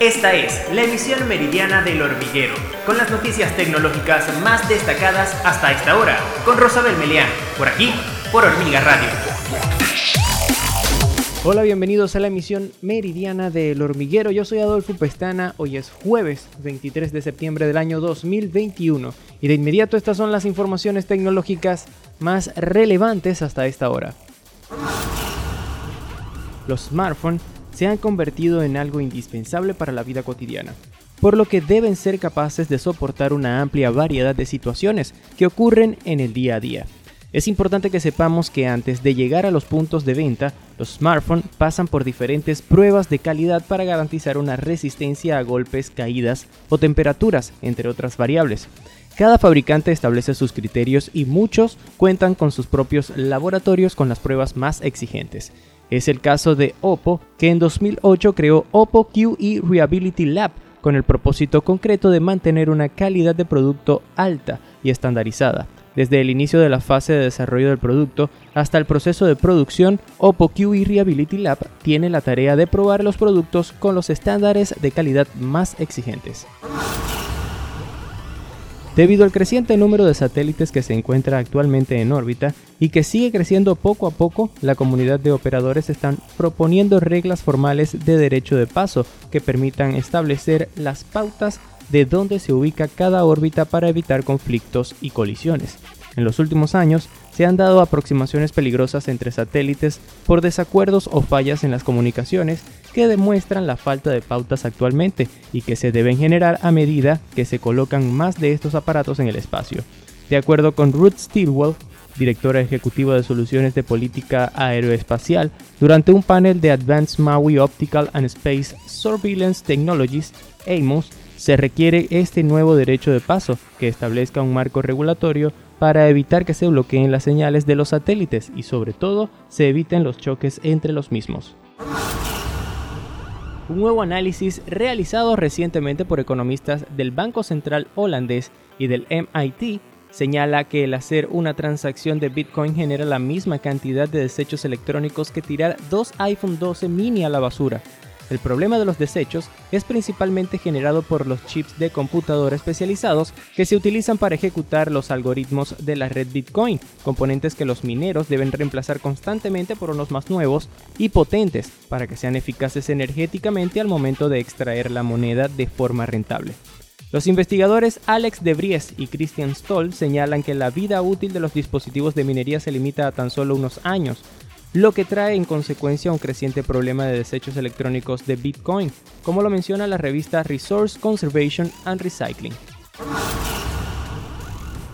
Esta es la emisión meridiana del hormiguero, con las noticias tecnológicas más destacadas hasta esta hora, con Rosabel Melián, por aquí, por Hormiga Radio. Hola, bienvenidos a la emisión meridiana del hormiguero. Yo soy Adolfo Pestana. Hoy es jueves 23 de septiembre del año 2021 y de inmediato estas son las informaciones tecnológicas más relevantes hasta esta hora. Los smartphones se han convertido en algo indispensable para la vida cotidiana, por lo que deben ser capaces de soportar una amplia variedad de situaciones que ocurren en el día a día. Es importante que sepamos que antes de llegar a los puntos de venta, los smartphones pasan por diferentes pruebas de calidad para garantizar una resistencia a golpes, caídas o temperaturas, entre otras variables. Cada fabricante establece sus criterios y muchos cuentan con sus propios laboratorios con las pruebas más exigentes. Es el caso de Oppo, que en 2008 creó Oppo QE Reliability Lab con el propósito concreto de mantener una calidad de producto alta y estandarizada. Desde el inicio de la fase de desarrollo del producto hasta el proceso de producción, Oppo QE Reliability Lab tiene la tarea de probar los productos con los estándares de calidad más exigentes. Debido al creciente número de satélites que se encuentra actualmente en órbita y que sigue creciendo poco a poco, la comunidad de operadores están proponiendo reglas formales de derecho de paso que permitan establecer las pautas de dónde se ubica cada órbita para evitar conflictos y colisiones. En los últimos años, se han dado aproximaciones peligrosas entre satélites por desacuerdos o fallas en las comunicaciones que demuestran la falta de pautas actualmente y que se deben generar a medida que se colocan más de estos aparatos en el espacio. De acuerdo con Ruth Stilwell, directora ejecutiva de soluciones de política aeroespacial, durante un panel de Advanced Maui Optical and Space Surveillance Technologies, AMOS, se requiere este nuevo derecho de paso que establezca un marco regulatorio para evitar que se bloqueen las señales de los satélites y sobre todo se eviten los choques entre los mismos. Un nuevo análisis realizado recientemente por economistas del Banco Central holandés y del MIT señala que el hacer una transacción de Bitcoin genera la misma cantidad de desechos electrónicos que tirar dos iPhone 12 mini a la basura, el problema de los desechos es principalmente generado por los chips de computadora especializados que se utilizan para ejecutar los algoritmos de la red Bitcoin, componentes que los mineros deben reemplazar constantemente por unos más nuevos y potentes para que sean eficaces energéticamente al momento de extraer la moneda de forma rentable. Los investigadores Alex De Vries y Christian Stoll señalan que la vida útil de los dispositivos de minería se limita a tan solo unos años, lo que trae en consecuencia un creciente problema de desechos electrónicos de Bitcoin, como lo menciona la revista Resource Conservation and Recycling.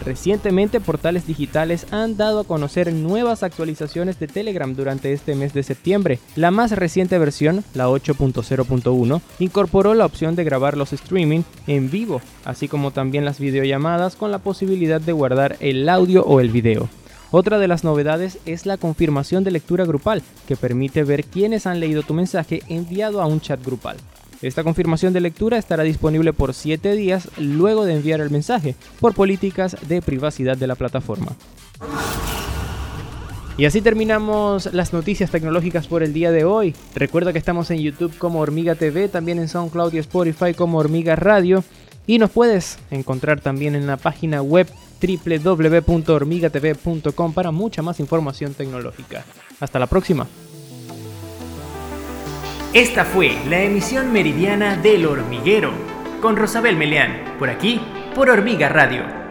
Recientemente portales digitales han dado a conocer nuevas actualizaciones de Telegram durante este mes de septiembre. La más reciente versión, la 8.0.1, incorporó la opción de grabar los streaming en vivo, así como también las videollamadas con la posibilidad de guardar el audio o el video. Otra de las novedades es la confirmación de lectura grupal, que permite ver quiénes han leído tu mensaje enviado a un chat grupal. Esta confirmación de lectura estará disponible por 7 días luego de enviar el mensaje, por políticas de privacidad de la plataforma. Y así terminamos las noticias tecnológicas por el día de hoy. Recuerda que estamos en YouTube como Hormiga TV, también en SoundCloud y Spotify como Hormiga Radio. Y nos puedes encontrar también en la página web www.hormigatv.com para mucha más información tecnológica. Hasta la próxima. Esta fue la emisión meridiana del hormiguero con Rosabel Meleán, por aquí, por Hormiga Radio